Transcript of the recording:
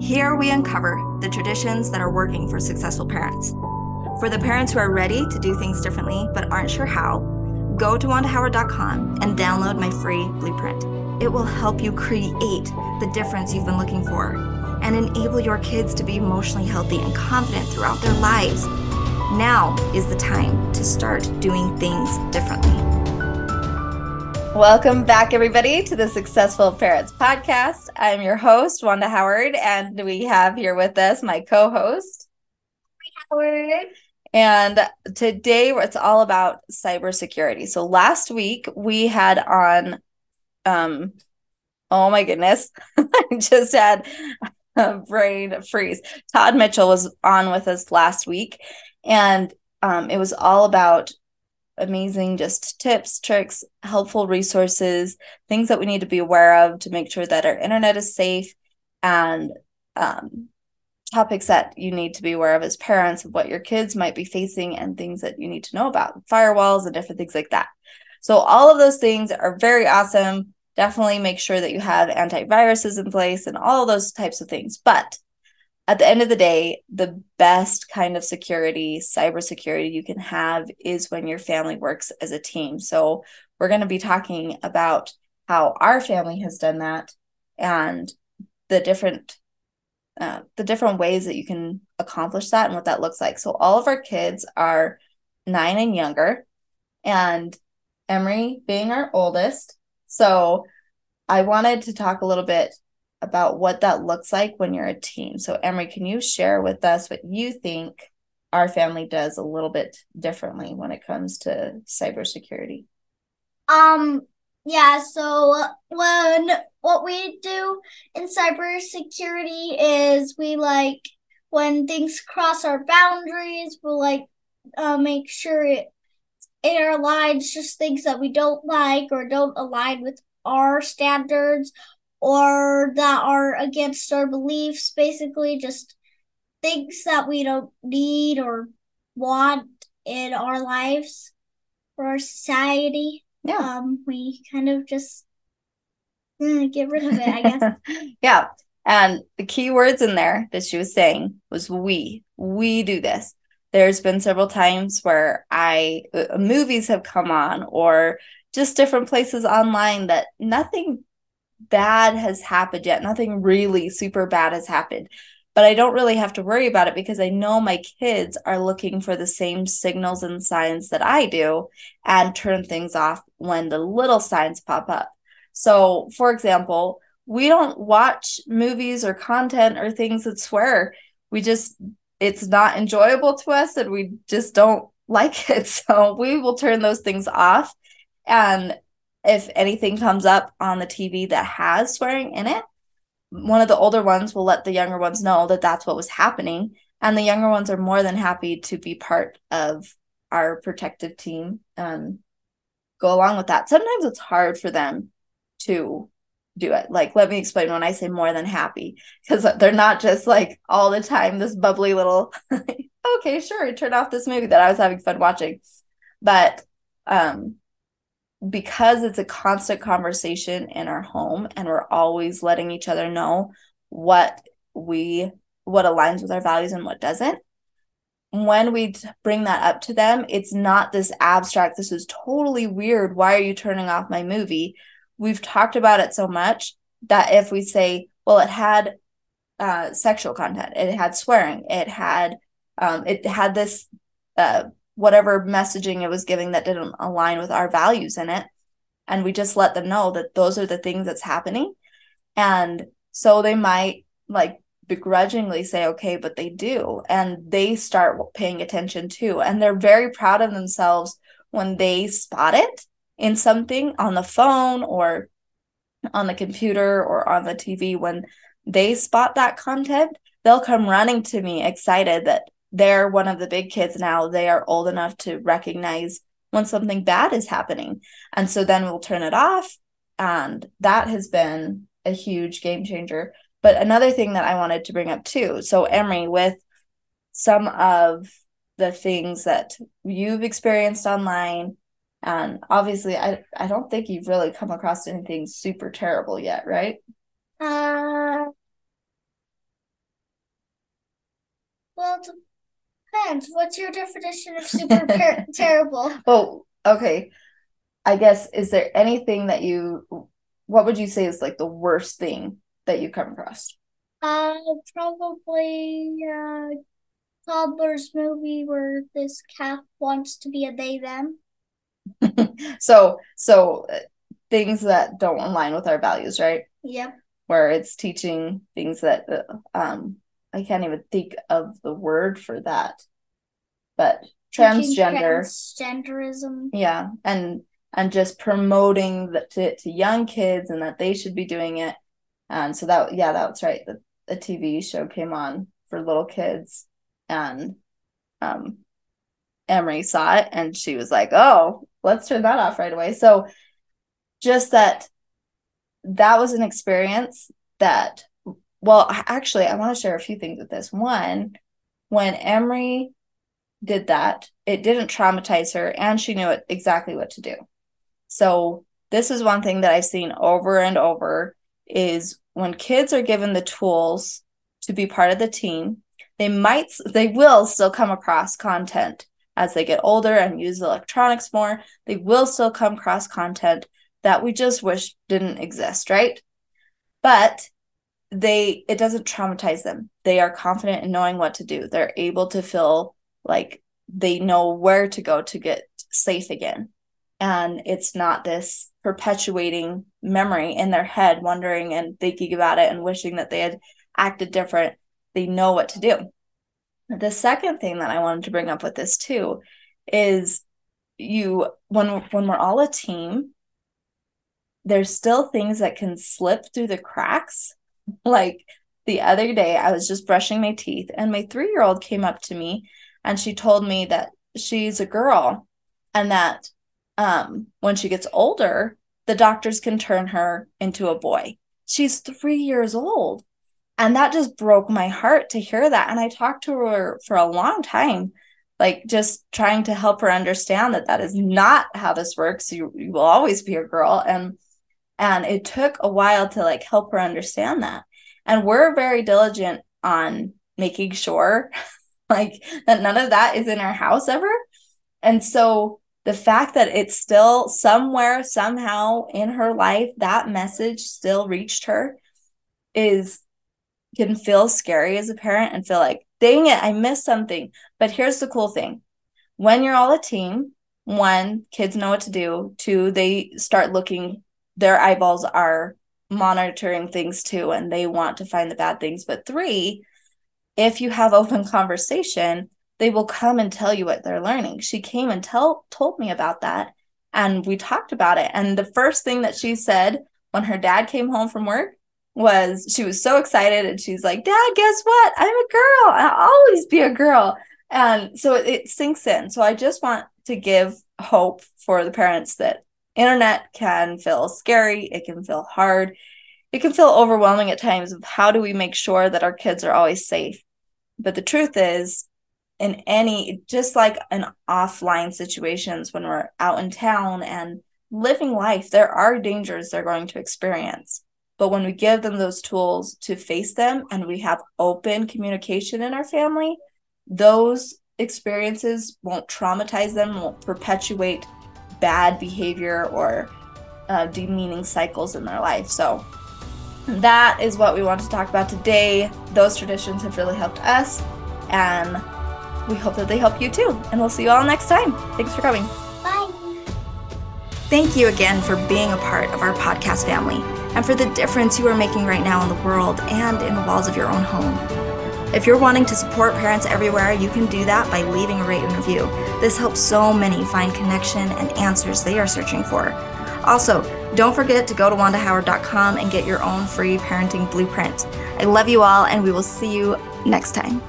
Here we uncover the traditions that are working for successful parents. For the parents who are ready to do things differently but aren't sure how, go to wandahoward.com and download my free blueprint. It will help you create the difference you've been looking for and enable your kids to be emotionally healthy and confident throughout their lives. Now is the time to start doing things differently. Welcome back, everybody, to the Successful Parents Podcast. I'm your host, Wanda Howard, and we have here with us my co host, Howard. And today it's all about cybersecurity. So last week we had on, um, oh my goodness, I just had a brain freeze. Todd Mitchell was on with us last week, and um, it was all about amazing just tips, tricks, helpful resources, things that we need to be aware of to make sure that our internet is safe and um, topics that you need to be aware of as parents of what your kids might be facing and things that you need to know about, firewalls and different things like that. So, all of those things are very awesome. Definitely make sure that you have antiviruses in place and all those types of things. But at the end of the day, the best kind of security, cybersecurity you can have is when your family works as a team. So, we're going to be talking about how our family has done that and the different uh, the different ways that you can accomplish that and what that looks like. So all of our kids are nine and younger, and Emery being our oldest. So I wanted to talk a little bit about what that looks like when you're a team. So Emery, can you share with us what you think our family does a little bit differently when it comes to cybersecurity? Um, yeah, so when what we do in cybersecurity is we like when things cross our boundaries, we'll like uh, make sure it it aligns just things that we don't like or don't align with our standards or that are against our beliefs basically just things that we don't need or want in our lives for our society. Yeah. Um we kind of just uh, get rid of it i guess. Yeah. And the key words in there that she was saying was we we do this. There's been several times where i uh, movies have come on or just different places online that nothing bad has happened yet nothing really super bad has happened but I don't really have to worry about it because I know my kids are looking for the same signals and signs that I do and turn things off when the little signs pop up. So, for example, we don't watch movies or content or things that swear. We just, it's not enjoyable to us and we just don't like it. So, we will turn those things off. And if anything comes up on the TV that has swearing in it, one of the older ones will let the younger ones know that that's what was happening. And the younger ones are more than happy to be part of our protective team and go along with that. Sometimes it's hard for them to do it. Like let me explain when i say more than happy because they're not just like all the time this bubbly little okay sure turn off this movie that i was having fun watching. But um because it's a constant conversation in our home and we're always letting each other know what we what aligns with our values and what doesn't when we bring that up to them it's not this abstract this is totally weird why are you turning off my movie? We've talked about it so much that if we say well it had uh, sexual content it had swearing it had um, it had this uh, whatever messaging it was giving that didn't align with our values in it. And we just let them know that those are the things that's happening. And so they might like begrudgingly say okay but they do. And they start paying attention too. And they're very proud of themselves when they spot it in something on the phone or on the computer or on the TV when they spot that content they'll come running to me excited that they're one of the big kids now. They are old enough to recognize when something bad is happening. And so then we'll turn it off. And that has been a huge game changer. But another thing that I wanted to bring up too so, Emery, with some of the things that you've experienced online, and obviously, I, I don't think you've really come across anything super terrible yet, right? Uh, Well, depends. What's your definition of super per- terrible? Well, okay. I guess is there anything that you what would you say is like the worst thing that you come across? Uh, probably uh, toddler's movie where this cat wants to be a they them. so so uh, things that don't align with our values, right? Yep. Where it's teaching things that uh, um I can't even think of the word for that. But transgender transgenderism. Yeah, and and just promoting that to, to young kids and that they should be doing it. And so that yeah, that's right. The, the TV show came on for little kids and um Emery saw it and she was like, "Oh, let's turn that off right away." So just that that was an experience that well, actually, I want to share a few things with this. One, when Emery did that, it didn't traumatize her and she knew exactly what to do. So, this is one thing that I've seen over and over is when kids are given the tools to be part of the team, they might they will still come across content as they get older and use electronics more, they will still come across content that we just wish didn't exist, right? But they it doesn't traumatize them. They are confident in knowing what to do. They're able to feel like they know where to go to get safe again. And it's not this perpetuating memory in their head, wondering and thinking about it and wishing that they had acted different. They know what to do. The second thing that I wanted to bring up with this too is you when when we're all a team, there's still things that can slip through the cracks. Like the other day, I was just brushing my teeth, and my three year old came up to me and she told me that she's a girl and that um, when she gets older, the doctors can turn her into a boy. She's three years old. And that just broke my heart to hear that. And I talked to her for a long time, like just trying to help her understand that that is not how this works. You, you will always be a girl. And and it took a while to like help her understand that. And we're very diligent on making sure like that none of that is in our house ever. And so the fact that it's still somewhere somehow in her life that message still reached her is can feel scary as a parent and feel like dang it i missed something but here's the cool thing when you're all a team one kids know what to do two they start looking their eyeballs are mm-hmm. monitoring things too and they want to find the bad things. But three if you have open conversation they will come and tell you what they're learning. She came and tell told me about that and we talked about it. And the first thing that she said when her dad came home from work was she was so excited and she's like dad guess what? I'm a girl. I'll always be a girl. And so it, it sinks in. So i just want to give hope for the parents that internet can feel scary, it can feel hard, it can feel overwhelming at times of how do we make sure that our kids are always safe. But the truth is, in any just like in offline situations when we're out in town and living life, there are dangers they're going to experience. But when we give them those tools to face them and we have open communication in our family, those experiences won't traumatize them, won't perpetuate bad behavior or uh, demeaning cycles in their life. So that is what we want to talk about today. Those traditions have really helped us, and we hope that they help you too. And we'll see you all next time. Thanks for coming. Bye. Thank you again for being a part of our podcast family and for the difference you are making right now in the world and in the walls of your own home. If you're wanting to support parents everywhere, you can do that by leaving a rate and review. This helps so many find connection and answers they are searching for. Also, don't forget to go to wandahoward.com and get your own free parenting blueprint. I love you all, and we will see you next time.